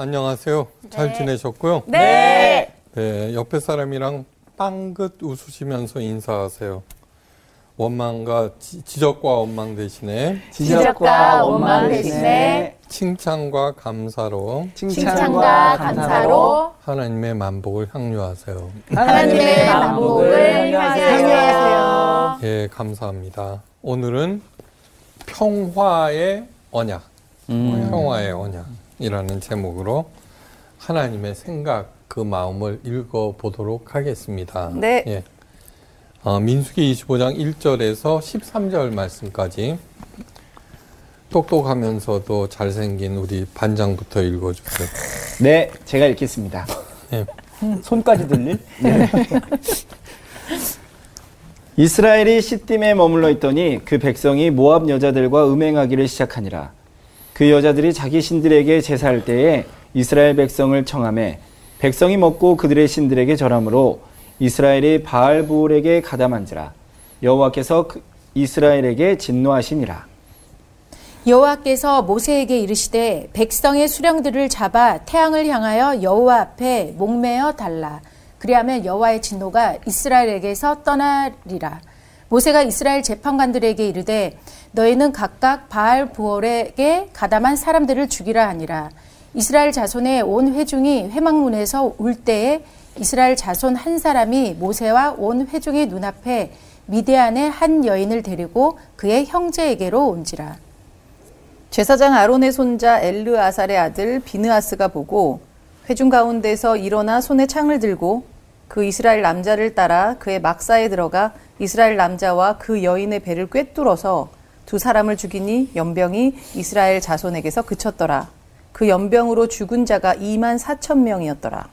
안녕하세요. 잘 지내셨고요? 네. 네, 옆에 사람이랑 빵긋 웃으시면서 인사하세요. 원망과 지, 적과 원망 대신에 지적과 원망 대신에 칭찬과 감사로 칭찬과 감사로 하나님의 만복을 향유하세요. 하나님의 만복을 향유하세요. 예, 감사합니다. 오늘은 평화의 언약, 평화의 언약 이라는 제목으로 하나님의 생각, 그 마음을 읽어 보도록 하겠습니다. 네. 예. 어, 민수기 25장 1절에서 13절 말씀까지 똑똑하면서도 잘생긴 우리 반장부터 읽어주세요. 네, 제가 읽겠습니다. 네. 손까지 들릴? 이스라엘이 시딤에 머물러 있더니 그 백성이 모압 여자들과 음행하기를 시작하니라. 그 여자들이 자기 신들에게 제사할 때에 이스라엘 백성을 청함해 백성이 먹고 그들의 신들에게 절함으로 이스라엘이 바알부올에게 가담한지라. 여호와께서 그 이스라엘에게 진노하시니라. 여호와께서 모세에게 이르시되 백성의 수령들을 잡아 태양을 향하여 여호와 앞에 목매어 달라. 그리하면 여호와의 진노가 이스라엘에게서 떠나리라 모세가 이스라엘 재판관들에게 이르되 너희는 각각 바알 부올에게 가담한 사람들을 죽이라 하니라. 이스라엘 자손의 온 회중이 회막문에서 울 때에 이스라엘 자손 한 사람이 모세와 온 회중의 눈앞에 미대안의 한 여인을 데리고 그의 형제에게로 온지라. 제사장 아론의 손자 엘르아살의 아들 비느아스가 보고 회중 가운데서 일어나 손에 창을 들고 그 이스라엘 남자를 따라 그의 막사에 들어가 이스라엘 남자와 그 여인의 배를 꿰뚫어서 두 사람을 죽이니 염병이 이스라엘 자손에게서 그쳤더라. 그 염병으로 죽은 자가 2만 4천 명이었더라.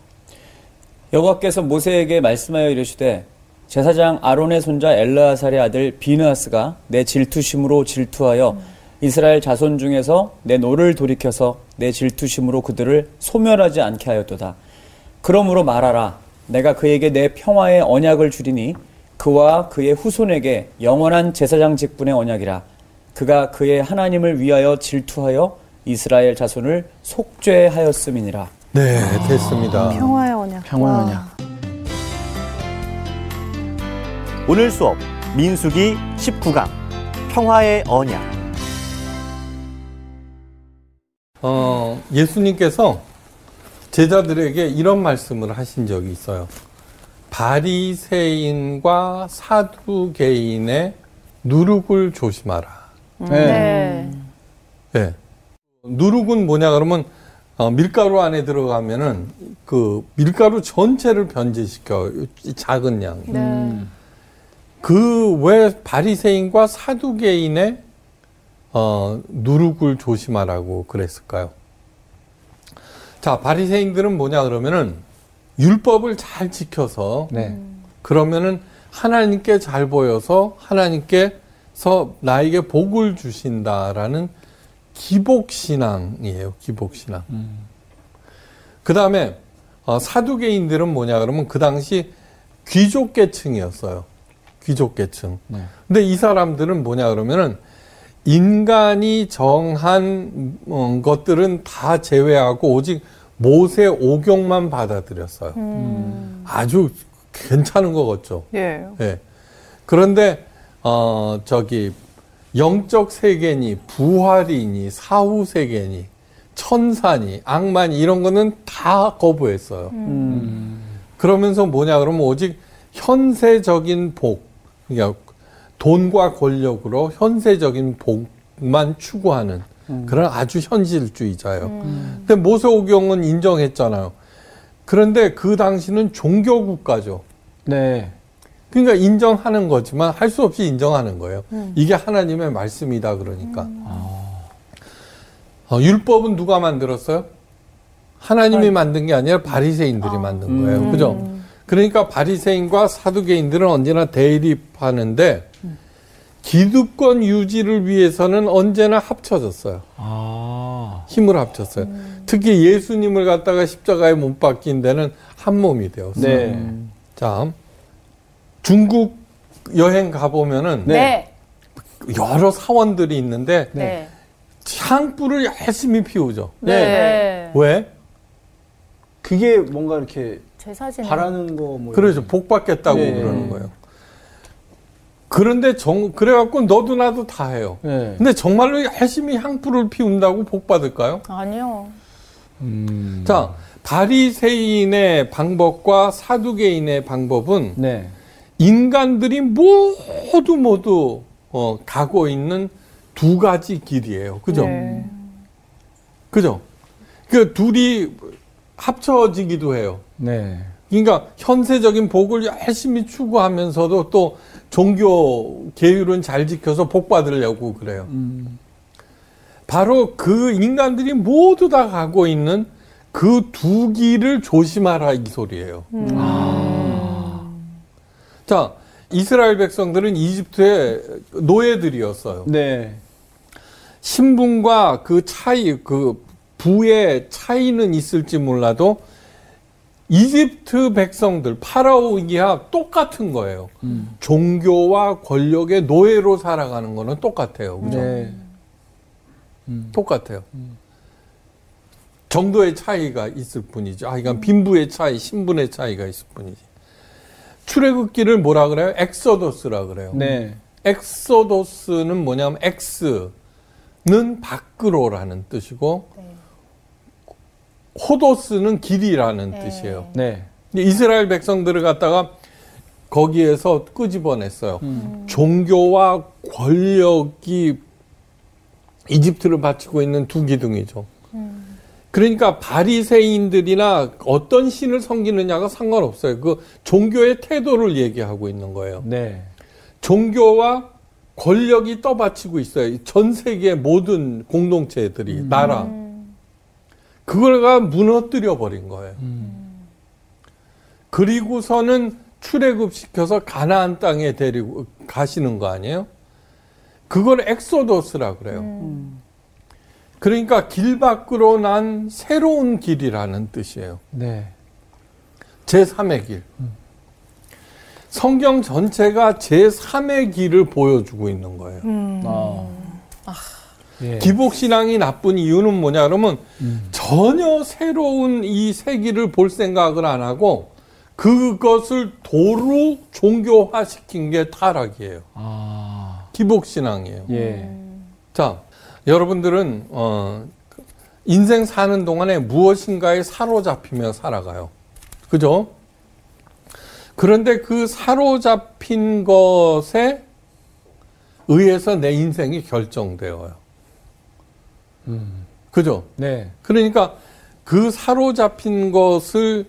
여호와께서 모세에게 말씀하여 이르시되 제사장 아론의 손자 엘르아살의 아들 비느아스가 내 질투심으로 질투하여 이스라엘 자손 중에서 내 노를 돌이켜서 내 질투심으로 그들을 소멸하지 않게 하였도다. 그러므로 말하라. 내가 그에게 내 평화의 언약을 주리니 그와 그의 후손에게 영원한 제사장 직분의 언약이라. 그가 그의 하나님을 위하여 질투하여 이스라엘 자손을 속죄하였음이니라. 네, 됐습니다. 평화의 언약. 평화의 언약. 오늘 수업 민수기 19강 평화의 언약 어, 예수님께서 제자들에게 이런 말씀을 하신 적이 있어요. 바리새인과 사두개인의 누룩을 조심하라. 네. 네. 누룩은 뭐냐 그러면 어, 밀가루 안에 들어가면은 그 밀가루 전체를 변제시켜 이 작은 양. 그왜 바리새인과 사두개인의 어, 누룩을 조심하라고 그랬을까요? 자, 바리새인들은 뭐냐 그러면은 율법을 잘 지켜서 네. 그러면은 하나님께 잘 보여서 하나님께서 나에게 복을 주신다라는 기복 신앙이에요. 기복 신앙. 그 다음에 어, 사두개인들은 뭐냐 그러면 그 당시 귀족 계층이었어요. 귀족 계층. 네. 근데 이 사람들은 뭐냐 그러면은 인간이 정한 어, 것들은 다 제외하고 오직 모세 오경만 받아들였어요. 아주 괜찮은 것 같죠. 예. 예. 그런데 어 저기 영적 세계니 부활이니 사후 세계니 천사니 악마니 이런 거는 다 거부했어요. 그러면서 뭐냐 그러면 오직 현세적인 복, 그러니까 돈과 권력으로 현세적인 복만 추구하는 그런 아주 현실주의자예요. 근데 모세오경은 인정했잖아요. 그런데 그 당시는 종교 국가죠. 네. 그러니까 인정하는 거지만 할 수 없이 인정하는 거예요. 이게 하나님의 말씀이다 그러니까. 어, 율법은 누가 만들었어요? 하나님이 만든 게 아니라 바리새인들이 만든 거예요. 그죠? 그러니까 바리새인과 사두개인들은 언제나 대립하는데 기득권 유지를 위해서는 언제나 합쳐졌어요. 아. 힘을 합쳤어요. 특히 예수님을 갖다가 십자가에 못 박힌 데는 한 몸이 되었어요. 네. 자, 중국 여행 가보면은 네. 여러 사원들이 있는데 네. 향불을 열심히 피우죠. 네. 왜? 그게 뭔가 이렇게 바라는 거 뭐 그러죠. 복 받겠다고 네. 그러는 거예요. 그런데 정 그래갖고 너도 나도 다 해요. 네. 근데 정말로 열심히 향불을 피운다고 복 받을까요? 아니요. 음. 자, 바리새인의 방법과 사두개인의 방법은 네. 인간들이 모두 모두 어, 가고 있는 두 가지 길이에요. 그죠? 네. 그죠? 그 둘이 합쳐지기도 해요. 네. 그러니까 현세적인 복을 열심히 추구하면서도 또 종교 계율은 잘 지켜서 복 받으려고 그래요. 음. 바로 그 인간들이 모두 다 가고 있는 그 두 길을 조심하라 이 소리예요. 자, 이스라엘 백성들은 이집트의 노예들이었어요. 네. 신분과 그 차이, 그 부의 차이는 있을지 몰라도 이집트 백성들, 파라오 이하 똑같은 거예요. 음. 종교와 권력의 노예로 살아가는 거는 똑같아요. 그죠? 네. 음. 똑같아요. 정도의 차이가 있을 뿐이죠. 아, 이건 빈부의 차이, 신분의 차이가 있을 뿐이지. 출애굽기를 뭐라 그래요? Exodus라 그래요. 네. Exodus는 뭐냐면 ex는 밖으로라는 뜻이고 hodos는 길이라는 네. 뜻이에요. 네. 근데 이스라엘 백성들을 갖다가 거기에서 끄집어냈어요. 음. 종교와 권력이 이집트를 받치고 있는 두 기둥이죠. 그러니까 바리새인들이나 어떤 신을 섬기느냐가 상관없어요. 그 종교의 태도를 얘기하고 있는 거예요. 네. 종교와 권력이 떠받치고 있어요. 전 세계 모든 공동체들이 나라 그걸가 무너뜨려 버린 거예요. 그리고서는 출애굽 시켜서 가나안 땅에 데리고 가시는 거 아니에요? 그걸 엑소더스라 그래요. 그러니까 길 밖으로 난 새로운 길이라는 뜻이에요. 네. 제3의 길. 성경 전체가 제3의 길을 보여주고 있는 거예요. 아. 예. 기복 신앙이 나쁜 이유는 뭐냐 그러면 음. 전혀 새로운 이 세기를 볼 생각을 안 하고 그것을 도로 종교화시킨 게 타락이에요. 아. 기복 신앙이에요. 예. 자, 여러분들은 어, 인생 사는 동안에 무엇인가에 사로잡히며 살아가요. 그죠? 그런데 그 사로잡힌 것에 의해서 내 인생이 결정되어요. 음. 그죠? 네. 그러니까 그 사로잡힌 것을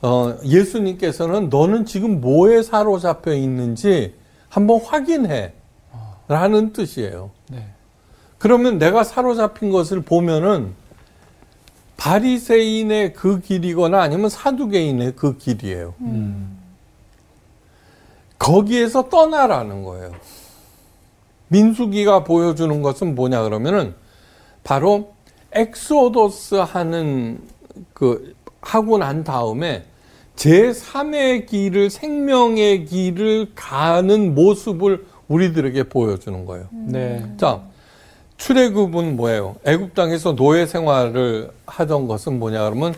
어, 예수님께서는 너는 지금 뭐에 사로잡혀 있는지 한번 확인해. 라는 뜻이에요. 네. 그러면 내가 사로잡힌 것을 보면은 바리새인의 그 길이거나 아니면 사두개인의 그 길이에요. 음. 거기에서 떠나라는 거예요. 민수기가 보여주는 것은 뭐냐 그러면은 바로 엑소더스 하는 그 하고 난 다음에 제3의 길을 생명의 길을 가는 모습을 우리들에게 보여주는 거예요. 네. 자, 출애굽은 뭐예요? 애굽 땅에서 노예 생활을 하던 것은 뭐냐 그러면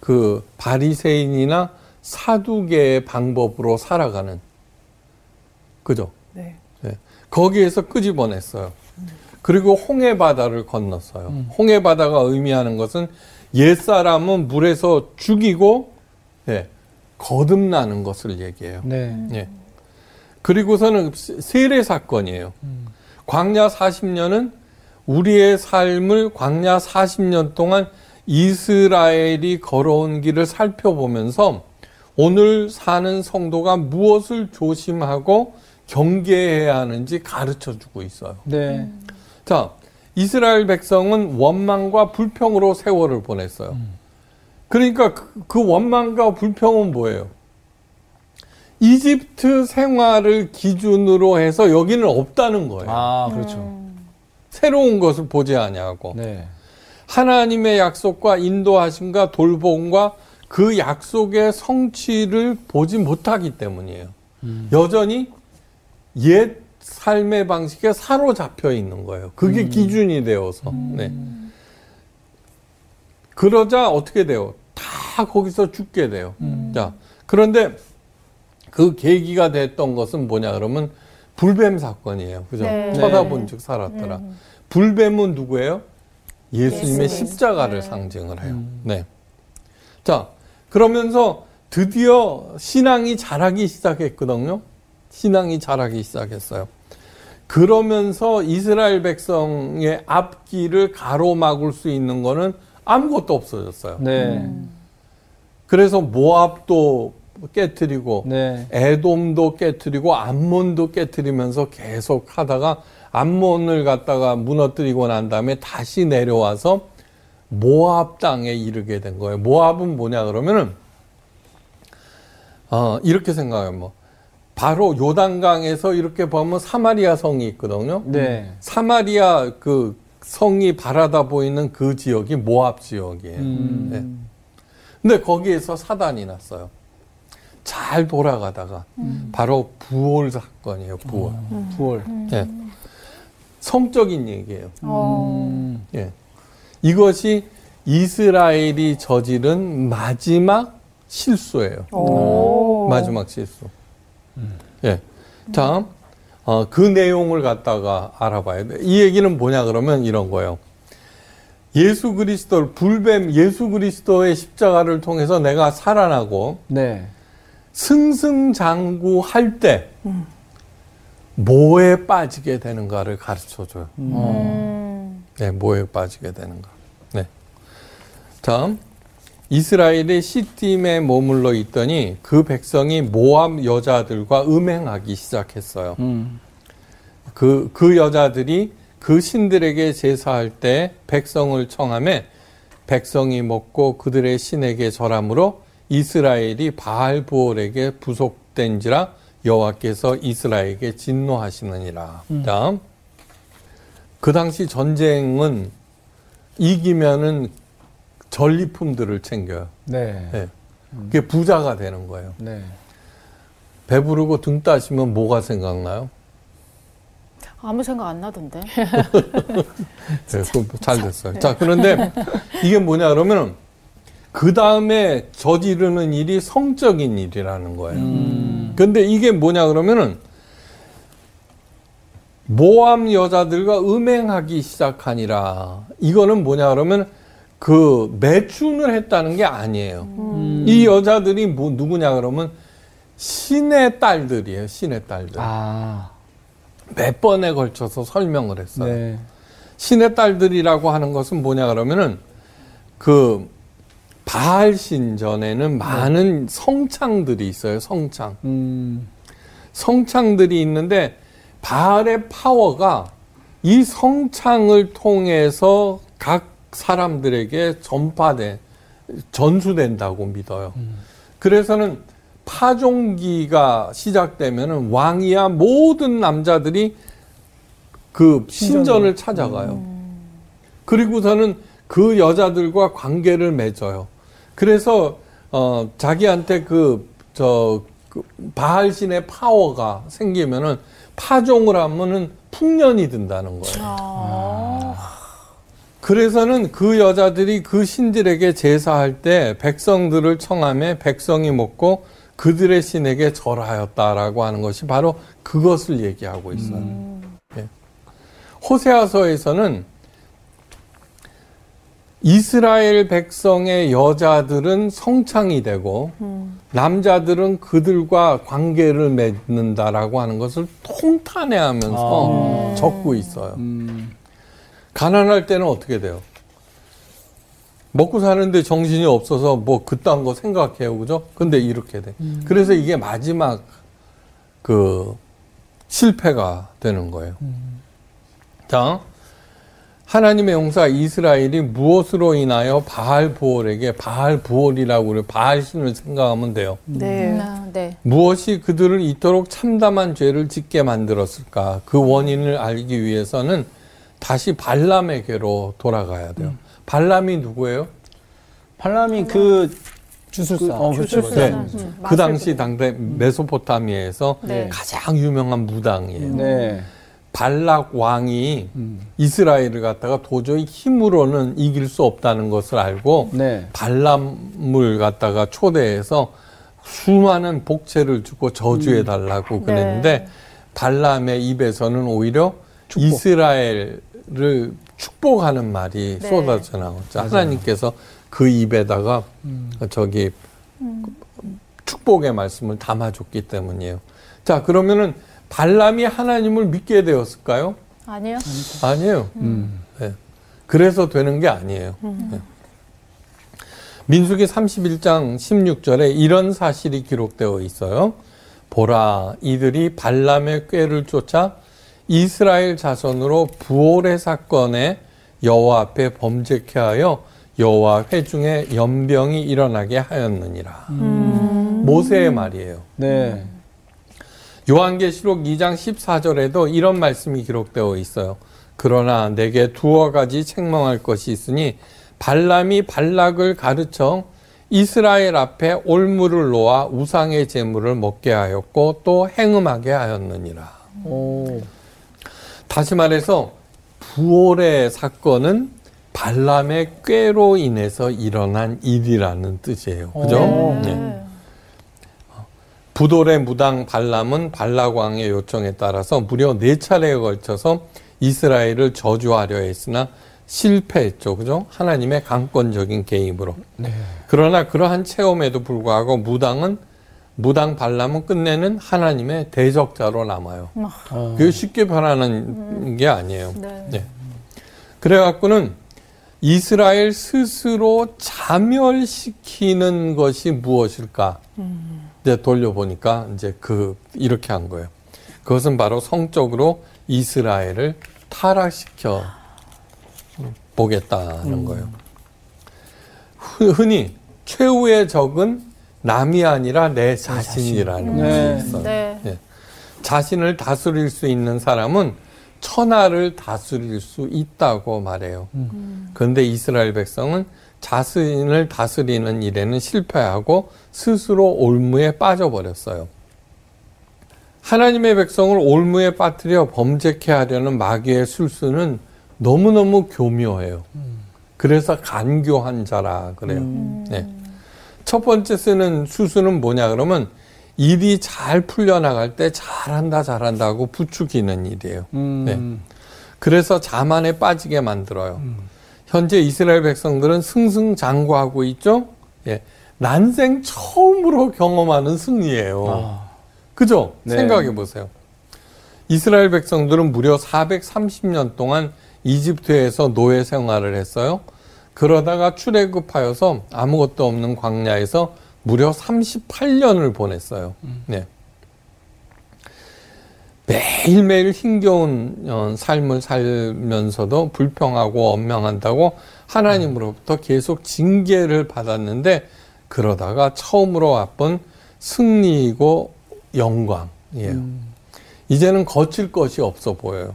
그 바리새인이나 사두개의 방법으로 살아가는 그죠? 네. 네. 거기에서 끄집어냈어요. 그리고 홍해 바다를 건넜어요. 홍해 바다가 의미하는 것은 옛 사람은 물에서 죽이고 예, 거듭나는 것을 얘기해요. 네. 예. 그리고서는 세례 사건이에요. 광야 40년은 우리의 삶을 광야 40년 동안 이스라엘이 걸어온 길을 살펴보면서 오늘 사는 성도가 무엇을 조심하고 경계해야 하는지 가르쳐 주고 있어요. 네. 자, 이스라엘 백성은 원망과 불평으로 세월을 보냈어요. 그러니까 그, 그 원망과 불평은 뭐예요? 이집트 생활을 기준으로 해서 여기는 없다는 거예요. 아, 그렇죠. 새로운 것을 보지 아니하고 네. 하나님의 약속과 인도하심과 돌봄과 그 약속의 성취를 보지 못하기 때문이에요. 여전히 옛 삶의 방식에 사로잡혀 있는 거예요. 그게 기준이 되어서. 네. 그러자 어떻게 돼요? 다 거기서 죽게 돼요. 자, 그런데 그 계기가 됐던 것은 뭐냐 그러면 불뱀 사건이에요. 그죠? 네. 쳐다본 즉 살았더라. 불뱀은 누구예요? 예수님의 예수님. 십자가를 상징을 해요. 네. 자, 그러면서 드디어 신앙이 자라기 시작했거든요. 신앙이 자라기 시작했어요. 그러면서 이스라엘 백성의 앞길을 가로막을 수 있는 거는 아무것도 없어졌어요. 네. 그래서 모압도 깨뜨리고 네. 에돔도 깨뜨리고 암몬도 깨뜨리면서 계속 하다가 암몬을 갖다가 무너뜨리고 난 다음에 다시 내려와서 모압 땅에 이르게 된 거예요. 모압은 뭐냐 그러면은 어, 이렇게 생각해요. 뭐 바로 요단강에서 이렇게 보면 사마리아 성이 있거든요. 네. 사마리아 그 성이 바라다 보이는 그 지역이 모압 지역이에요. 음. 네. 근데 거기에서 사단이 났어요. 잘 돌아가다가 바로 부올 사건이에요. 부올. 부월. 예. 성적인 얘기예요. 음. 예. 이것이 이스라엘이 저지른 마지막 실수예요. 마지막 실수. 예. 자, 어, 그 내용을 갖다가 알아봐야 돼. 이 얘기는 뭐냐 그러면 이런 거예요. 예수 그리스도 불뱀 예수 그리스도의 십자가를 통해서 내가 살아나고 네. 승승장구할 때 뭐에 빠지게 되는가를 가르쳐 줘요. 네, 뭐에 빠지게 되는가. 네. 다음 이스라엘이 시팀에 머물러 있더니 그 백성이 모압 여자들과 음행하기 시작했어요. 음. 그, 그 여자들이 그 신들에게 제사할 때 백성을 청함에 백성이 먹고 그들의 신에게 절함으로 이스라엘이 바알 부올에게 부속된지라 여호와께서 이스라엘에게 진노하시느니라. 다음 그 당시 전쟁은 이기면은 전리품들을 챙겨요. 네. 예. 그게 부자가 되는 거예요. 네. 배부르고 등 따시면 뭐가 생각나요? 아무 생각 안 나던데. 네, 그잘 됐어요. 자, 그런데 이게 뭐냐 그러면 그 다음에 저지르는 일이 성적인 일이라는 거예요. 근데 이게 뭐냐 그러면은 모함 여자들과 음행하기 시작하니라. 이거는 뭐냐 그러면 그 매춘을 했다는 게 아니에요. 이 여자들이 뭐 누구냐 그러면 신의 딸들이에요. 신의 딸들. 아. 몇 번에 걸쳐서 설명을 했어요. 네. 신의 딸들이라고 하는 것은 뭐냐 그러면은 그 바알 신전에는 많은 성창들이 있어요. 성창. 음. 성창들이 있는데 바알의 파워가 이 성창을 통해서 각 사람들에게 전파돼 전수된다고 믿어요. 그래서는 파종기가 시작되면은 왕이야 모든 남자들이 그 신전을 찾아가요. 그리고서는 그 여자들과 관계를 맺어요. 그래서 어 자기한테 그저 그 바알 신의 파워가 생기면은 파종을 하면은 풍년이 든다는 거예요. 그래서는 그 여자들이 그 신들에게 제사할 때 백성들을 청함에 백성이 먹고 그들의 신에게 절하였다라고 하는 것이 바로 그것을 얘기하고 있어요. 예. 호세아서에서는 이스라엘 백성의 여자들은 성창이 되고 남자들은 그들과 관계를 맺는다라고 하는 것을 통탄해하면서 적고 있어요. 음. 가난할 때는 어떻게 돼요? 먹고 사는데 정신이 없어서 뭐 그딴 거 생각해요. 그죠? 근데 이렇게 돼. 그래서 이게 마지막 그 실패가 되는 거예요. 자, 하나님의 용사 이스라엘이 무엇으로 인하여 바알 부올에게 바알 부올이라고 그래 바알 신을 생각하면 돼요. 네. 아, 네. 무엇이 그들을 이토록 참담한 죄를 짓게 만들었을까? 그 원인을 알기 위해서는 다시 발람에게로 돌아가야 돼요. 발람이 누구예요? 팔람이 그 주술사. 그, 어, 그렇죠. 네. 그렇죠. 그 당시 당대 메소포타미아에서 네. 가장 유명한 무당이에요. 네. 발락 왕이 이스라엘을 갖다가 도저히 힘으로는 이길 수 없다는 것을 알고 네. 발람을 갖다가 초대해서 수많은 복채를 주고 저주해 달라고 그랬는데 발람의 입에서는 오히려 이스라엘 을 축복하는 말이 네. 쏟아져 나왔죠. 하나님께서 그 입에다가 저기 축복의 말씀을 담아줬기 때문이에요. 자, 그러면은 발람이 하나님을 믿게 되었을까요? 아니요. 아니에요. 음. 네. 그래서 되는 게 아니에요. 네. 민수기 31장 16절에 이런 사실이 기록되어 있어요. 보라, 이들이 발람의 꾀를 쫓아 이스라엘 자손으로 부올의 사건에 여호와 앞에 범죄케 하여 여호와 회중에 연병이 일어나게 하였느니라. 모세의 말이에요. 네. 요한계시록 2장 14절에도 이런 말씀이 기록되어 있어요. 그러나 내게 두어 가지 책망할 것이 있으니 발람이 발락을 가르쳐 이스라엘 앞에 올무를 놓아 우상의 제물을 먹게 하였고 또 행음하게 하였느니라. 오. 다시 말해서 부올의 사건은 발람의 꾀로 인해서 일어난 일이라는 뜻이에요. 그죠? 오. 네. 부돌의 무당 발람은 발락왕의 요청에 따라서 무려 네 차례에 걸쳐서 이스라엘을 저주하려 했으나 실패했죠. 그죠? 하나님의 강권적인 개입으로. 그러나 그러한 체험에도 불구하고 무당은 무당 발람은 끝내는 하나님의 대적자로 남아요. 그게 쉽게 변하는 게 아니에요. 네. 그래갖고는 이스라엘 스스로 자멸시키는 것이 무엇일까? 이제 돌려보니까 이제 그 이렇게 한 거예요. 그것은 바로 성적으로 이스라엘을 타락시켜 보겠다는 거예요. 흔- 흔히 최후의 적은 남이 아니라 내 자신이라는 네. 것이 있어요. 네. 예. 자신을 다스릴 수 있는 사람은 천하를 다스릴 수 있다고 말해요. 그런데 이스라엘 백성은 자신을 다스리는 일에는 실패하고 스스로 올무에 빠져버렸어요. 하나님의 백성을 올무에 빠뜨려 범죄케 하려는 마귀의 술수는 너무너무 교묘해요. 그래서 간교한 자라 그래요. 네. 첫 번째 쓰는 수수는 뭐냐 그러면 일이 잘 풀려나갈 때 잘한다 잘한다 하고 부추기는 일이에요. 음. 네. 그래서 자만에 빠지게 만들어요. 현재 이스라엘 백성들은 승승장구하고 있죠. 예. 난생 처음으로 경험하는 승리예요. 그죠? 네. 생각해 보세요. 이스라엘 백성들은 무려 430년 동안 이집트에서 노예 생활을 했어요. 그러다가 출애굽하여서 아무것도 없는 광야에서 무려 38년을 보냈어요. 네. 매일매일 힘겨운 어, 삶을 살면서도 불평하고 원망한다고 하나님으로부터 계속 징계를 받았는데 그러다가 처음으로 맛본 승리이고 영광이에요. 이제는 거칠 것이 없어 보여요.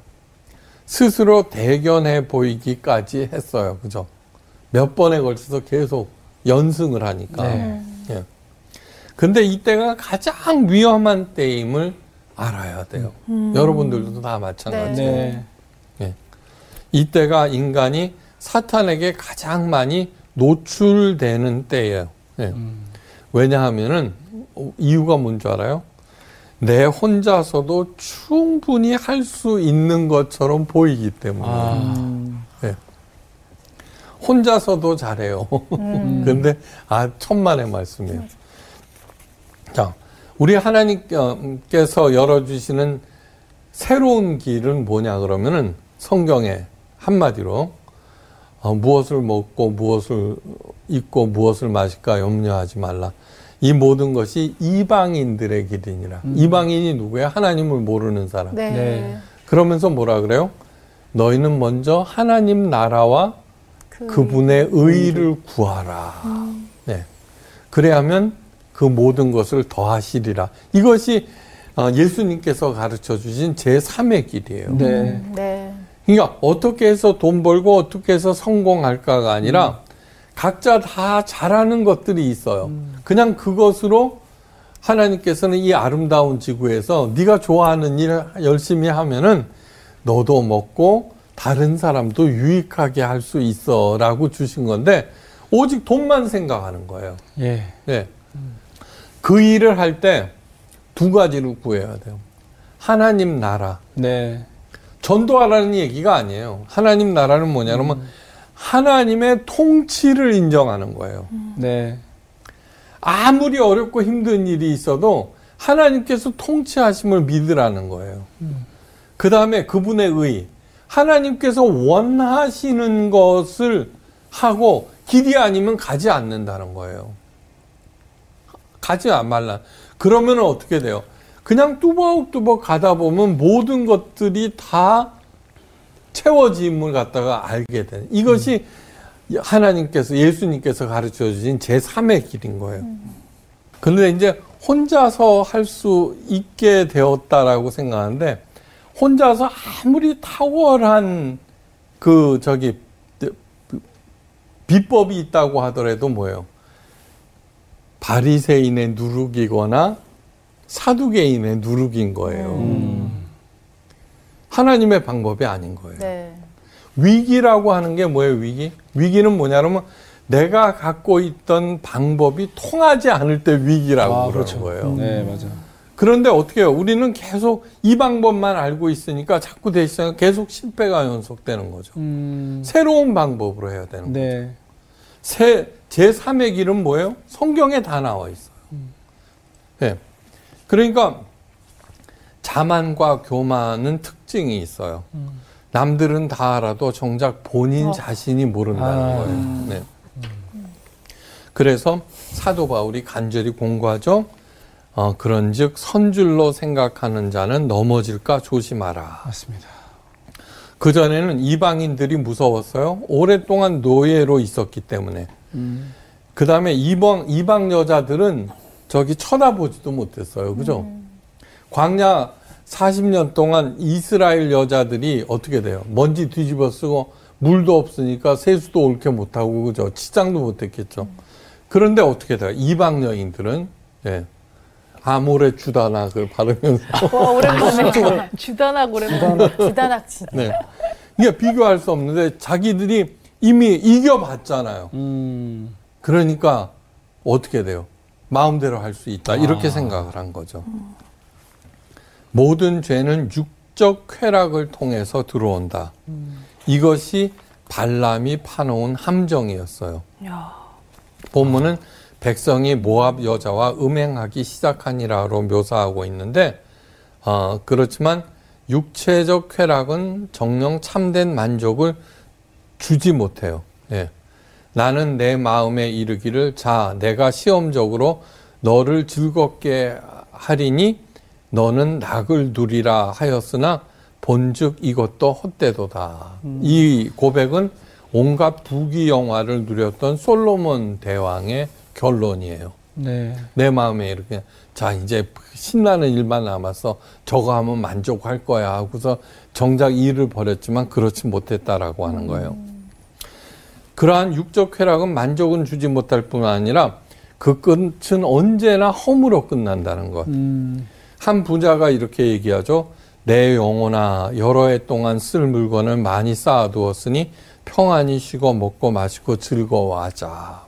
스스로 대견해 보이기까지 했어요. 그죠? 몇 번에 걸쳐서 계속 연승을 하니까. 네. 예. 근데 이때가 가장 위험한 때임을 알아야 돼요. 여러분들도 다 마찬가지예요. 네. 예. 이때가 인간이 사탄에게 가장 많이 노출되는 때예요. 예. 왜냐하면은 어, 이유가 뭔줄 알아요? 내 혼자서도 충분히 할 수 있는 것처럼 보이기 때문에. 예. 혼자서도 잘해요. 근데 아 천만의 말씀이에요. 자, 우리 하나님께서 열어주시는 새로운 길은 뭐냐 그러면은 성경에 한마디로 어, 무엇을 먹고 무엇을 입고 무엇을 마실까 염려하지 말라. 이 모든 것이 이방인들의 길이니라. 이방인이 누구야? 하나님을 모르는 사람. 네. 네. 그러면서 뭐라 그래요? 너희는 먼저 하나님 나라와 그- 그분의 의를 구하라. 네. 그래야면 그 모든 것을 더하시리라. 이것이 어, 예수님께서 가르쳐 주신 제3의 길이에요. 네. 네. 그러니까 어떻게 해서 돈 벌고 어떻게 해서 성공할까가 아니라 각자 다 잘하는 것들이 있어요. 그냥 그것으로 하나님께서는 이 아름다운 지구에서 네가 좋아하는 일 열심히 하면은 너도 먹고 다른 사람도 유익하게 할 수 있어라고 주신 건데 오직 돈만 생각하는 거예요. 예. 네. 그 일을 할 때 두 가지를 구해야 돼요. 하나님 나라. 네. 전도하라는 얘기가 아니에요. 하나님 나라는 뭐냐 그러면 하나님의 통치를 인정하는 거예요. 네. 아무리 어렵고 힘든 일이 있어도 하나님께서 통치하심을 믿으라는 거예요. 그 다음에 그분의 의. 하나님께서 원하시는 것을 하고 길이 아니면 가지 않는다는 거예요. 가지 말라. 그러면 어떻게 돼요? 그냥 뚜벅뚜벅 가다 보면 모든 것들이 다 채워짐을 갖다가 알게 되는. 이것이 하나님께서, 예수님께서 가르쳐 주신 제3의 길인 거예요. 근데 이제 혼자서 할 수 있게 되었다라고 생각하는데, 혼자서 아무리 탁월한 그, 저기, 비법이 있다고 하더라도 뭐예요? 바리새인의 누룩이거나 사두개인의 누룩인 거예요. 하나님의 방법이 아닌 거예요. 네. 위기라고 하는 게 뭐예요, 위기? 위기는 뭐냐면 내가 갖고 있던 방법이 통하지 않을 때 위기라고 아, 그러는 그렇죠. 거예요. 네, 맞아. 그런데 어떻게 해요? 우리는 계속 이 방법만 알고 있으니까 자꾸 대시장 계속 실패가 연속되는 거죠. 음. 새로운 방법으로 해야 되는 거예요. 네. 새, 제3의 길은 뭐예요? 성경에 다 나와 있어요. 네. 그러니까 자만과 교만은 특징이 있어요. 남들은 다 알아도 정작 본인 자신이 모른다는 아. 거예요. 네. 그래서 사도 바울이 간절히 공부하죠. 어, 그런즉 선줄로 생각하는 자는 넘어질까 조심하라. 맞습니다. 그 전에는 이방인들이 무서웠어요. 오랫동안 노예로 있었기 때문에. 그 다음에 이방 이방 여자들은 저기 쳐다보지도 못했어요. 그죠? 광야 40년 동안 이스라엘 여자들이 어떻게 돼요? 먼지 뒤집어 쓰고 물도 없으니까 세수도 옳게 못하고 그죠? 치장도 못했겠죠. 그런데 어떻게 돼요? 이방 여인들은 예. 아모레 주다낙을 바르면서 와, 오랜만에. 주단하고 오랜만에. 주단학 진짜. 네. 이게 비교할 수 없는데 자기들이 이미 이겨봤잖아요. 음. 그러니까 어떻게 돼요? 마음대로 할 수 있다. 이렇게 생각을 한 거죠. 모든 죄는 육적 쾌락을 통해서 들어온다. 이것이 발람이 파놓은 함정이었어요. 본문은 백성이 모압 여자와 음행하기 시작하니라로 묘사하고 있는데 어, 그렇지만 육체적 쾌락은 정령 참된 만족을 주지 못해요. 예. 나는 내 마음에 이르기를 자 내가 시험적으로 너를 즐겁게 하리니 너는 낙을 누리라 하였으나 본즉 이것도 헛되도다. 이 고백은 온갖 부귀 영화를 누렸던 솔로몬 대왕의 결론이에요. 네. 내 마음에 이렇게 자 이제 신나는 일만 남아서 저거 하면 만족할 거야 하고서 정작 일을 벌였지만 그렇지 못했다라고 하는 거예요. 그러한 육적 쾌락은 만족은 주지 못할 뿐 아니라 그 끝은 언제나 허무로 끝난다는 것. 음. 한 부자가 이렇게 얘기하죠. 내 영혼아 여러 해 동안 쓸 물건을 많이 쌓아두었으니 평안히 쉬고 먹고 마시고 즐거워하자.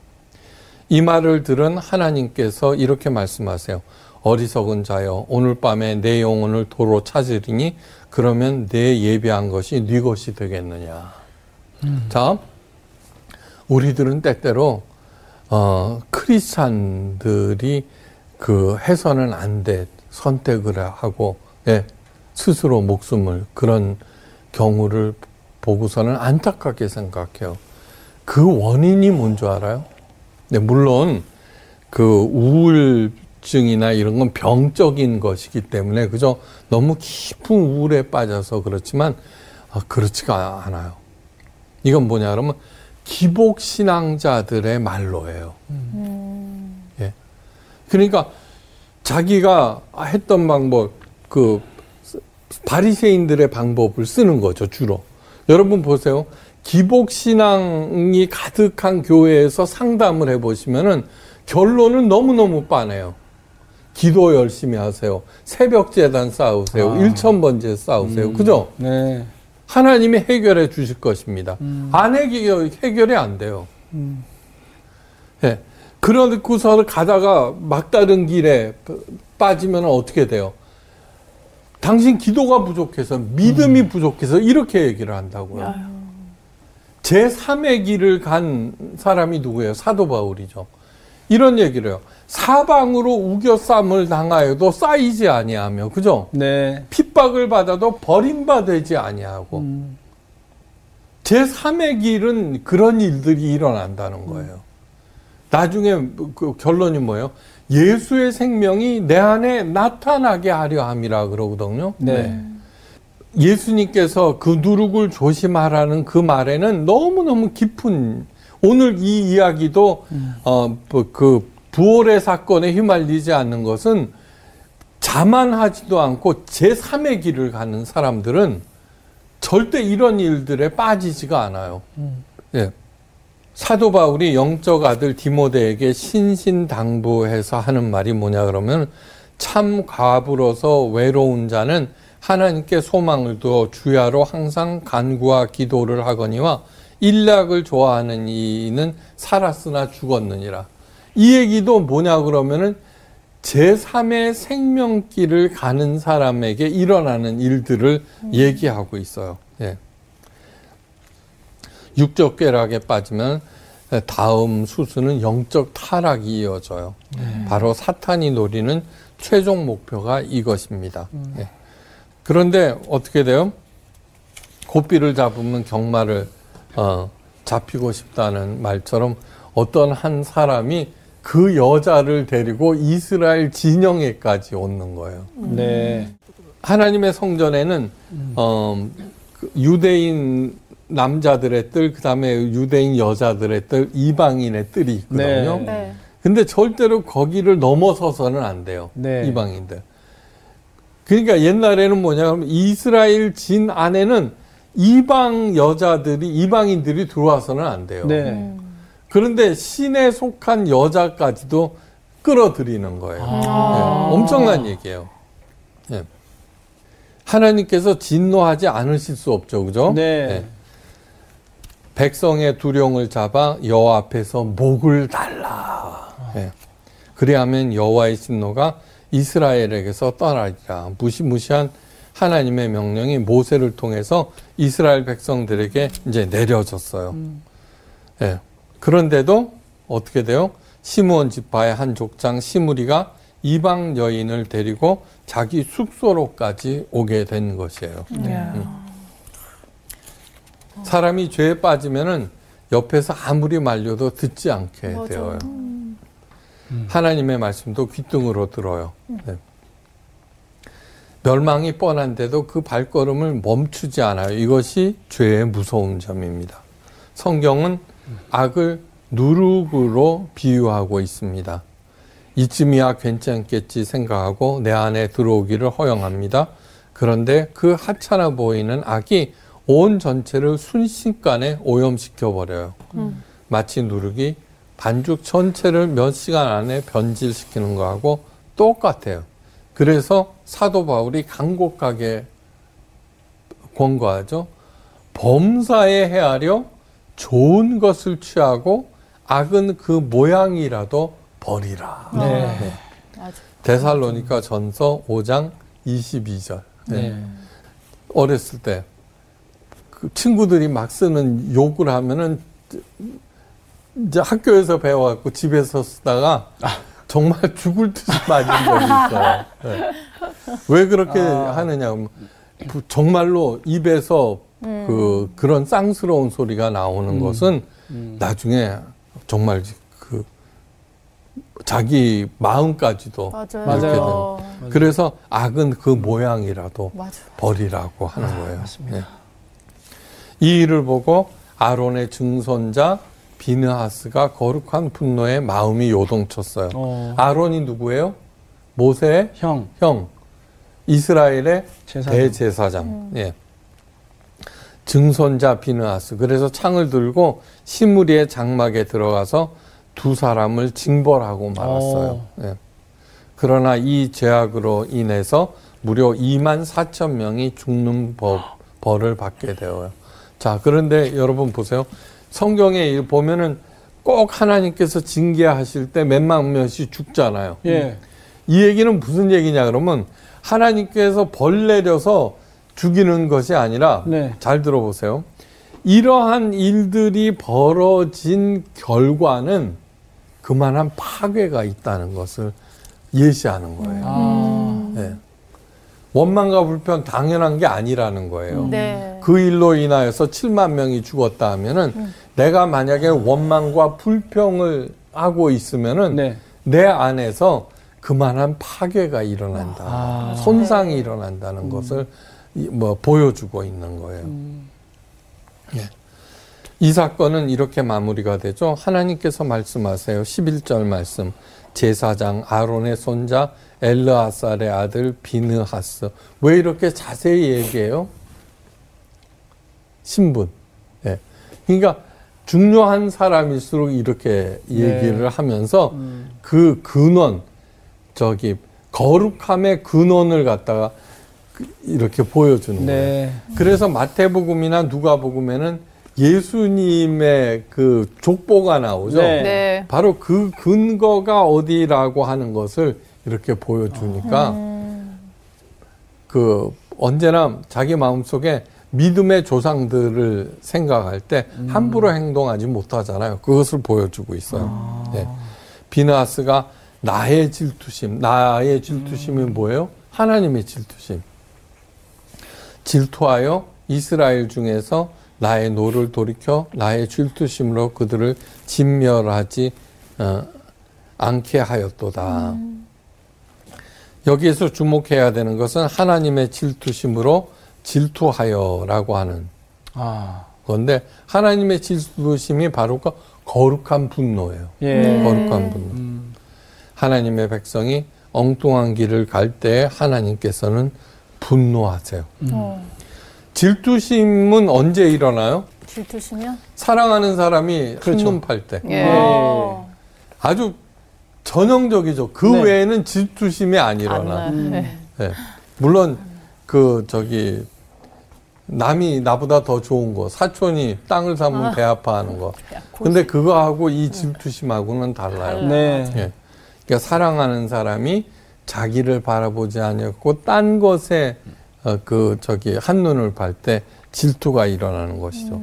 이 말을 들은 하나님께서 이렇게 말씀하세요. 어리석은 자여 오늘 밤에 내 영혼을 도로 찾으리니 그러면 내 예배한 것이 네 것이 되겠느냐. 자, 우리들은 때때로 어, 크리스찬들이 그 해서는 안 돼 선택을 하고 예, 스스로 목숨을 그런 경우를 보고서는 안타깝게 생각해요. 그 원인이 뭔 줄 알아요? 네, 물론 그 우울증이나 이런 건 병적인 것이기 때문에 그저 너무 깊은 우울에 빠져서 그렇지만 아, 그렇지가 않아요. 이건 뭐냐 그러면 기복 신앙자들의 말로예요. 예. 그러니까 자기가 했던 방법 그 바리새인들의 방법을 쓰는 거죠 주로. 여러분 보세요. 기복 신앙이 가득한 교회에서 상담을 해보시면은 결론은 너무 너무 빤해요. 기도 열심히 하세요. 새벽 재단 쌓으세요. 아. 일천 번제 쌓으세요. 그죠? 네. 하나님이 해결해 주실 것입니다. 음. 안 해결, 해결이 안 돼요. 예. 그러고서 가다가 막다른 길에 빠지면 어떻게 돼요? 당신 기도가 부족해서, 믿음이 음. 부족해서 이렇게 얘기를 한다고요. 제 3의 길을 간 사람이 누구예요? 사도 바울이죠. 이런 얘기를 해요. 사방으로 우겨쌈을 당하여도 쌓이지 아니하며, 그죠? 네. 핍박을 받아도 버림받지 아니하고 제 3의 길은 그런 일들이 일어난다는 거예요. 나중에 그 결론이 뭐예요? 예수의 생명이 내 안에 나타나게 하려 함이라 그러거든요. 네. 예수님께서 그 누룩을 조심하라는 그 말에는 너무너무 깊은 오늘 이 이야기도 어그 부활의 사건에 휘말리지 않는 것은 자만하지도 않고 제3의 길을 가는 사람들은 절대 이런 일들에 빠지지가 않아요. 예. 사도 바울이 영적 아들 디모데에게 신신당부해서 하는 말이 뭐냐 그러면 참 과부로서 외로운 자는 하나님께 소망을 두어 주야로 항상 간구와 기도를 하거니와 일락을 좋아하는 이는 살았으나 죽었느니라. 이 얘기도 뭐냐 그러면은 제3의 생명길을 가는 사람에게 일어나는 일들을 얘기하고 있어요. 예. 육적 쾌락에 빠지면 다음 수수는 영적 타락이 이어져요. 바로 사탄이 노리는 최종 목표가 이것입니다. 예. 그런데 어떻게 돼요? 고삐를 잡으면 경마를 어, 잡히고 싶다는 말처럼 어떤 한 사람이 그 여자를 데리고 이스라엘 진영에까지 오는 거예요. 네. 하나님의 성전에는 어, 그 유대인 남자들의 뜰, 그 다음에 유대인 여자들의 뜰, 이방인의 뜰이 있거든요. 네. 네. 근데 절대로 거기를 넘어서서는 안 돼요. 네. 이방인들. 그러니까 옛날에는 뭐냐 하면 이스라엘 진 안에는 이방 여자들이 이방인들이 들어와서는 안 돼요. 네. 그런데 신에 속한 여자까지도 끌어들이는 거예요. 네, 엄청난 얘기예요. 예. 하나님께서 진노하지 않으실 수 없죠, 그죠? 네. 백성의 두령을 잡아 여호와 앞에서 목을 달라. 예. 그리하면 여호와의 진노가 이스라엘에게서 떠나리라. 무시무시한 하나님의 명령이 모세를 통해서 이스라엘 백성들에게 이제 내려졌어요. 예. 그런데도 어떻게 돼요? 시므온 지파의 한 족장 시므리가 이방 여인을 데리고 자기 숙소로까지 오게 된 것이에요. 사람이 죄에 빠지면은 옆에서 아무리 말려도 듣지 않게 되어요. 하나님의 말씀도 귓등으로 들어요. 네. 멸망이 뻔한데도 그 발걸음을 멈추지 않아요. 이것이 죄의 무서운 점입니다. 성경은 악을 누룩으로 비유하고 있습니다. 이쯤이야 괜찮겠지 생각하고 내 안에 들어오기를 허용합니다. 그런데 그 하찮아 보이는 악이 온 전체를 순식간에 오염시켜 버려요. 마치 누룩이 반죽 전체를 몇 시간 안에 변질시키는 거하고 똑같아요. 그래서 사도 바울이 간곡하게 권고하죠. 범사에 헤아려 좋은 것을 취하고 악은 그 모양이라도 버리라. 네. 데살로니가 전서 5장 22절. 네. 네. 어렸을 때, 그 친구들이 막 쓰는 욕을 하면은, 이제 학교에서 배워갖고 집에서 쓰다가 정말 죽을 듯이 맞은 적이 있어요. 네. 왜 그렇게 하느냐 하면, 부- 정말로 입에서 그, 그런 쌍스러운 소리가 나오는 것은 나중에 정말 그, 자기 마음까지도 맞아요. 맞아요. 되는. 그래서 악은 그 모양이라도 맞아요. 버리라고 하는 거예요. 예. 이 일을 보고 아론의 증손자 비느하스가 거룩한 분노에 마음이 요동쳤어요. 어. 아론이 누구예요? 모세의 형. 형, 이스라엘의 제사장. 대제사장. 예. 증손자 비느하스. 그래서 창을 들고 시무리의 장막에 들어가서 두 사람을 징벌하고 말았어요. 예. 그러나 이 죄악으로 인해서 무려 2만 4천 명이 죽는 법, 벌을 받게 되어요. 자, 그런데 여러분 보세요. 성경에 보면은 꼭 하나님께서 징계하실 때 몇만 명씩 죽잖아요. 예. 이 얘기는 무슨 얘기냐 그러면 하나님께서 벌 내려서 죽이는 것이 아니라 네. 잘 들어보세요. 이러한 일들이 벌어진 결과는 그만한 파괴가 있다는 것을 예시하는 거예요. 아. 네. 원망과 불평 당연한 게 아니라는 거예요. 네. 그 일로 인하여서 7만 명이 죽었다 하면은 내가 만약에 원망과 불평을 하고 있으면은 네. 내 안에서 그만한 파괴가 일어난다. 아. 손상이 일어난다는 것을 이- 뭐 보여주고 있는 거예요. 예. 이 사건은 이렇게 마무리가 되죠. 하나님께서 말씀하세요. 11절 말씀. 제사장 아론의 손자 엘르아살의 아들 비느하스. 왜 이렇게 자세히 얘기해요? 신분. 예. 그러니까 중요한 사람일수록 이렇게 얘기를 하면서 그 근원, 저기 거룩함의 근원을 갖다가 그- 이렇게 보여주는 거예요. 네. 그래서 마태복음이나 누가복음에는 예수님의 그 족보가 나오죠. 네. 네. 바로 그 근거가 어디라고 하는 것을 이렇게 보여주니까 그 언제나 자기 마음속에 믿음의 조상들을 생각할 때 함부로 행동하지 못하잖아요. 그것을 보여주고 있어요. 네. 비느하스가 나의 질투심, 나의 질투심이 뭐예요? 하나님의 질투심. 질투하여 이스라엘 중에서 나의 노를 돌이켜 나의 질투심으로 그들을 진멸하지 어, 않게 하였도다. 여기에서 주목해야 되는 것은 하나님의 질투심으로 질투하여라고 하는 아. 건데 하나님의 질투심이 바로 그 거룩한 분노예요. 예. 거룩한 분노. 음. 하나님의 백성이 엉뚱한 길을 갈 때 하나님께서는 분노하세요. 어. 질투심은 언제 일어나요? 질투시면 사랑하는 사람이 그렇죠. 한눈 팔 때. 예. 어. 아주 전형적이죠. 그 네. 외에는 질투심이 안 일어나. 안 나. 네. 예. 물론 그 저기 남이 나보다 더 좋은 거 사촌이 땅을 사면 배 아파하는 거. 근데 그거하고 이 질투심하고는 달라요. 네. 예. 그러니까 사랑하는 사람이 자기를 바라보지 않았고 딴 것에 어, 그 저기 한 눈을 팔 때 질투가 일어나는 것이죠.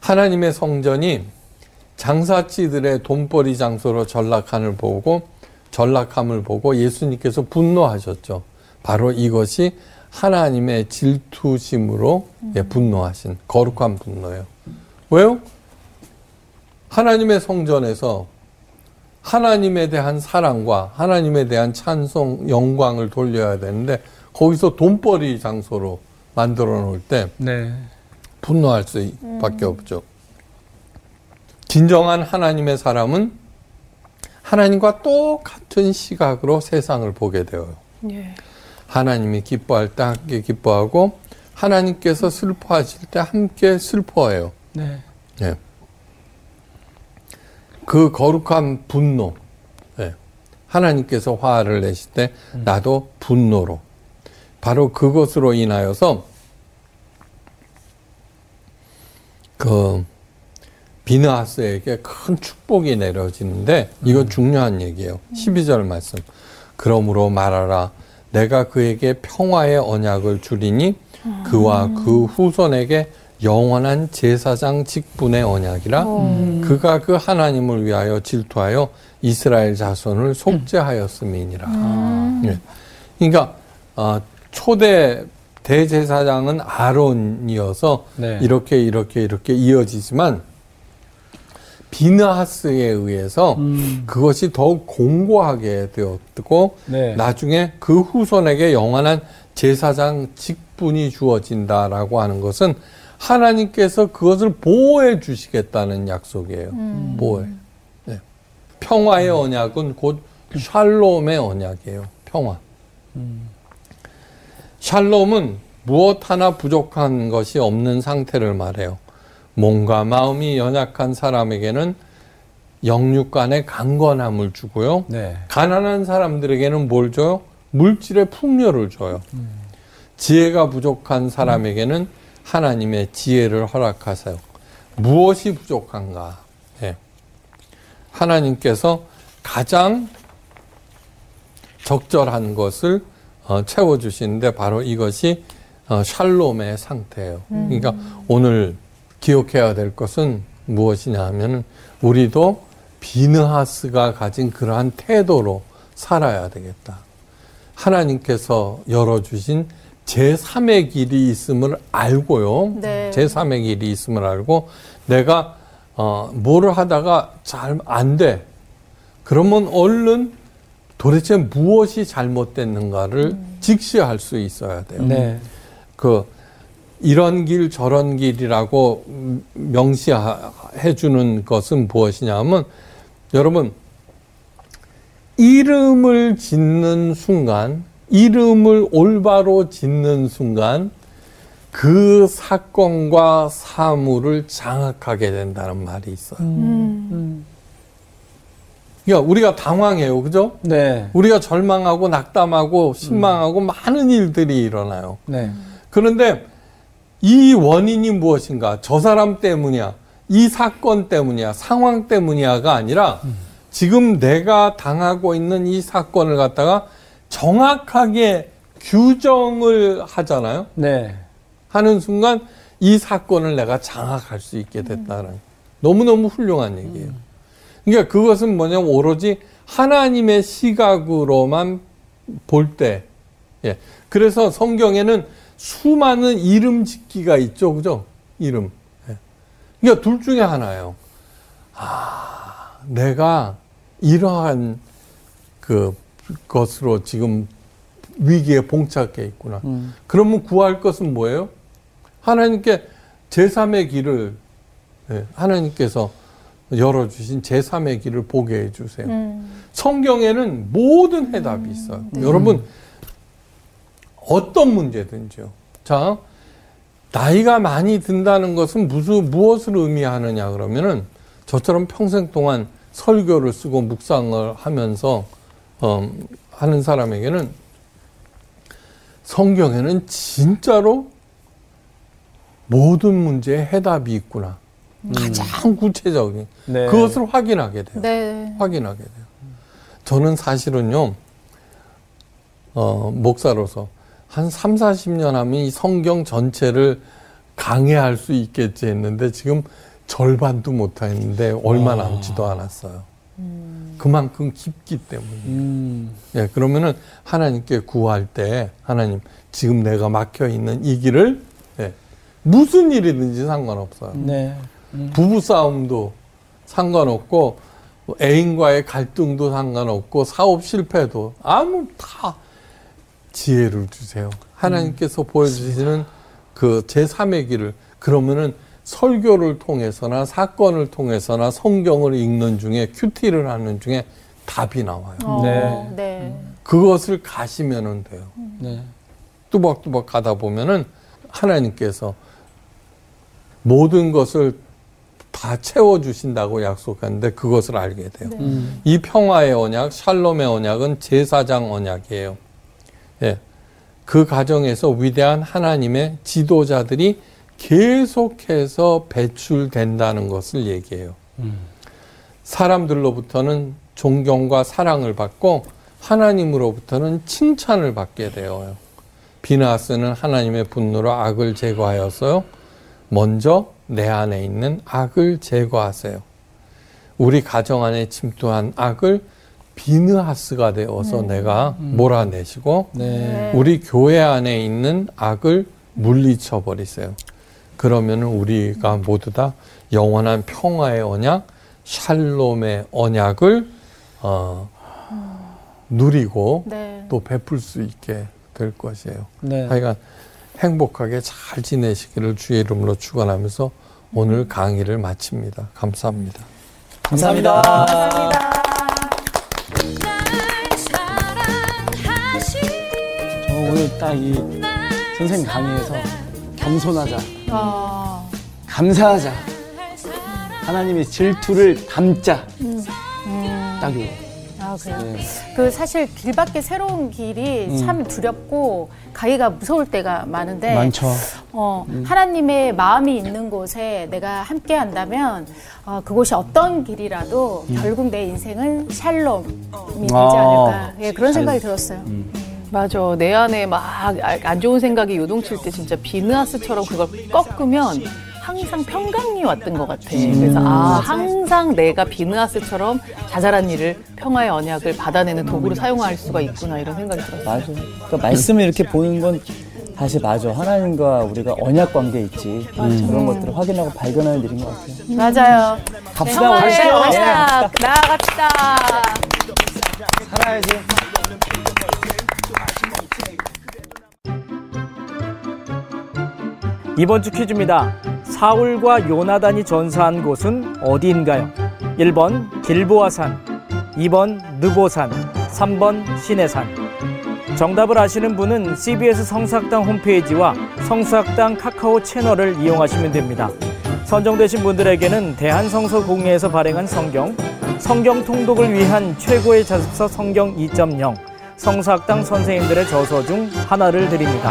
하나님의 성전이 장사치들의 돈벌이 장소로 전락함을 보고 전락함을 보고 예수님께서 분노하셨죠. 바로 이것이 하나님의 질투심으로 예, 분노하신 거룩한 분노예요. 왜요? 하나님의 성전에서 하나님에 대한 사랑과 하나님에 대한 찬송, 영광을 돌려야 되는데 거기서 돈벌이 장소로 만들어 놓을 때 네. 분노할 수밖에 없죠. 진정한 하나님의 사람은 하나님과 똑같은 시각으로 세상을 보게 되어요. 예. 하나님이 기뻐할 때 함께 기뻐하고 하나님께서 슬퍼하실 때 함께 슬퍼해요. 네. 예. 그 거룩한 분노. 예. 하나님께서 화를 내실 때 나도 분노로. 바로 그것으로 인하여서 그 비느하스에게 큰 축복이 내려지는데 이건 중요한 얘기예요. 12절 말씀. 그러므로 말하라. 내가 그에게 평화의 언약을 주리니 그와 그 후손에게 영원한 제사장 직분의 언약이라 그가 그 하나님을 위하여 질투하여 이스라엘 자손을 속죄하였음이니라. 예. 그러니까 어, 초대 대제사장은 아론이어서 네. 이렇게 이렇게 이렇게 이어지지만 비느하스에 의해서 음. 그것이 더욱 공고하게 되었고 네. 나중에 그 후손에게 영원한 제사장 직분이 주어진다라고 하는 것은 하나님께서 그것을 보호해 주시겠다는 약속이에요. 보호해. 네. 평화의 언약은 곧 샬롬의 언약이에요. 평화. 샬롬은 무엇 하나 부족한 것이 없는 상태를 말해요. 몸과 마음이 연약한 사람에게는 영육 간의 강건함을 주고요. 네. 가난한 사람들에게는 뭘 줘요? 물질의 풍요를 줘요. 지혜가 부족한 사람에게는 하나님의 지혜를 허락하세요. 무엇이 부족한가? 예. 하나님께서 가장 적절한 것을 어, 채워주시는데 바로 이것이 어, 샬롬의 상태예요. 그러니까 오늘 기억해야 될 것은 무엇이냐 하면 우리도 비느하스가 가진 그러한 태도로 살아야 되겠다. 하나님께서 열어주신 제3의 길이 있음을 알고요. 네. 제3의 길이 있음을 알고 내가 어, 뭐를 하다가 잘 안 돼. 그러면 얼른 도대체 무엇이 잘못됐는가를 직시할 수 있어야 돼요. 네. 그 이런 길 저런 길이라고 명시해 주는 것은 무엇이냐면 여러분 이름을 짓는 순간 이름을 올바로 짓는 순간 그 사건과 사물을 장악하게 된다는 말이 있어요. 그러니까 우리가 당황해요. 그죠? 네. 우리가 절망하고 낙담하고 신망하고 많은 일들이 일어나요. 네. 그런데 이 원인이 무엇인가? 저 사람 때문이야. 이 사건 때문이야. 상황 때문이야가 아니라 지금 내가 당하고 있는 이 사건을 갖다가 정확하게 규정을 하잖아요. 네. 하는 순간 이 사건을 내가 장악할 수 있게 됐다는 너무너무 훌륭한 얘기예요. 그러니까 그것은 뭐냐면 오로지 하나님의 시각으로만 볼 때. 예. 그래서 성경에는 수많은 이름 짓기가 있죠. 그죠? 이름. 예. 그러니까 둘 중에 하나예요. 아, 내가 이러한 그 것으로 지금 위기에 봉착해 있구나. 음. 그러면 구할 것은 뭐예요? 하나님께 제3의 길을 예, 하나님께서 열어주신 제3의 길을 보게 해주세요. 성경에는 모든 해답이 있어요. 여러분 어떤 문제든지요. 자 나이가 많이 든다는 것은 무슨 무엇을 의미하느냐 그러면은 저처럼 평생 동안 설교를 쓰고 묵상을 하면서 어, 하는 사람에게는 성경에는 진짜로 모든 문제에 해답이 있구나. 가장 구체적인 네. 그것을 확인하게 돼요. 네. 확인하게 돼요. 저는 사실은요, 어, 목사로서 한 3, 40년 하면 이 성경 전체를 강해할 수 있겠지 했는데 지금 절반도 못 했는데 얼마 남지도 않았어요. 그만큼 깊기 때문에. 음. 예, 그러면은 하나님께 구할 때 하나님 지금 내가 막혀 있는 이 길을 예, 무슨 일이든지 상관없어요. 네. 부부 싸움도 상관없고 뭐 애인과의 갈등도 상관없고 사업 실패도 아무 다 지혜를 주세요. 하나님께서 보여주시는 그 제3의 길을 그러면은 설교를 통해서나 사건을 통해서나 성경을 읽는 중에 큐티를 하는 중에 답이 나와요. 어, 네. 네. 그것을 가시면은 돼요. 네. 뚜벅뚜벅 가다 보면은 하나님께서 모든 것을 다 채워주신다고 약속하는데 그것을 알게 돼요. 음. 이 평화의 언약, 샬롬의 언약은 제사장 언약이에요. 예. 그 과정에서 위대한 하나님의 지도자들이 계속해서 배출된다는 것을 얘기해요. 사람들로부터는 존경과 사랑을 받고 하나님으로부터는 칭찬을 받게 되어요. 비나스는 하나님의 분노로 악을 제거하였어요. 먼저 내 안에 있는 악을 제거하세요. 우리 가정 안에 침투한 악을 비느하스가 되어서 내가 몰아내시고 네. 우리 교회 안에 있는 악을 물리쳐 버리세요. 그러면 우리가 모두 다 영원한 평화의 언약, 샬롬의 언약을 어, 누리고 네. 또 베풀 수 있게 될 것이에요. 네. 하여간 행복하게 잘 지내시기를 주의 이름으로 축원하면서 오늘 강의를 마칩니다. 감사합니다. 감사합니다. 저 오늘 딱 이 선생님 강의에서 겸손하자, 아, 감사하자 하나님의 질투를 담자. 딱 이거. 아, 그래요? 네. 그 사실 길밖에 새로운 길이 참 두렵고 가기가 무서울 때가 많은데 많죠. 어, 하나님의 마음이 있는 곳에 내가 함께 한다면 어, 그곳이 어떤 길이라도 결국 내 인생은 샬롬이 되지 아, 않을까 예, 그런 생각이 들었어요. 맞아. 내 안에 막 안 좋은 생각이 요동칠 때 진짜 비느하스처럼 그걸 꺾으면 항상 평강이 왔던 것 같아. 그래서 아 항상 내가 비느하스처럼 자잘한 일을 평화의 언약을 받아내는 도구로 사용할 수가 있구나 이런 생각이 들었어요. 맞아. 그러니까 말씀을 이렇게 보는 건 다시 맞아. 하나님과 우리가 언약 관계 있지. 그런 것들을 확인하고 발견하는 일인 것 같아요. 맞아요. 갑시다. 가시죠. 언약 나아갑시다. 살아야지. 이번 주 퀴즈입니다. 사울과 요나단이 전사한 곳은 어디인가요? 1번 길보아산, 2번 느보산, 3번 시내산. 정답을 아시는 분은 CBS 성사학당 홈페이지와 성사학당 카카오 채널을 이용하시면 됩니다. 선정되신 분들에게는 대한성서공회에서 발행한 성경, 성경 통독을 위한 최고의 자습서 성경 2.0, 성사학당 선생님들의 저서 중 하나를 드립니다.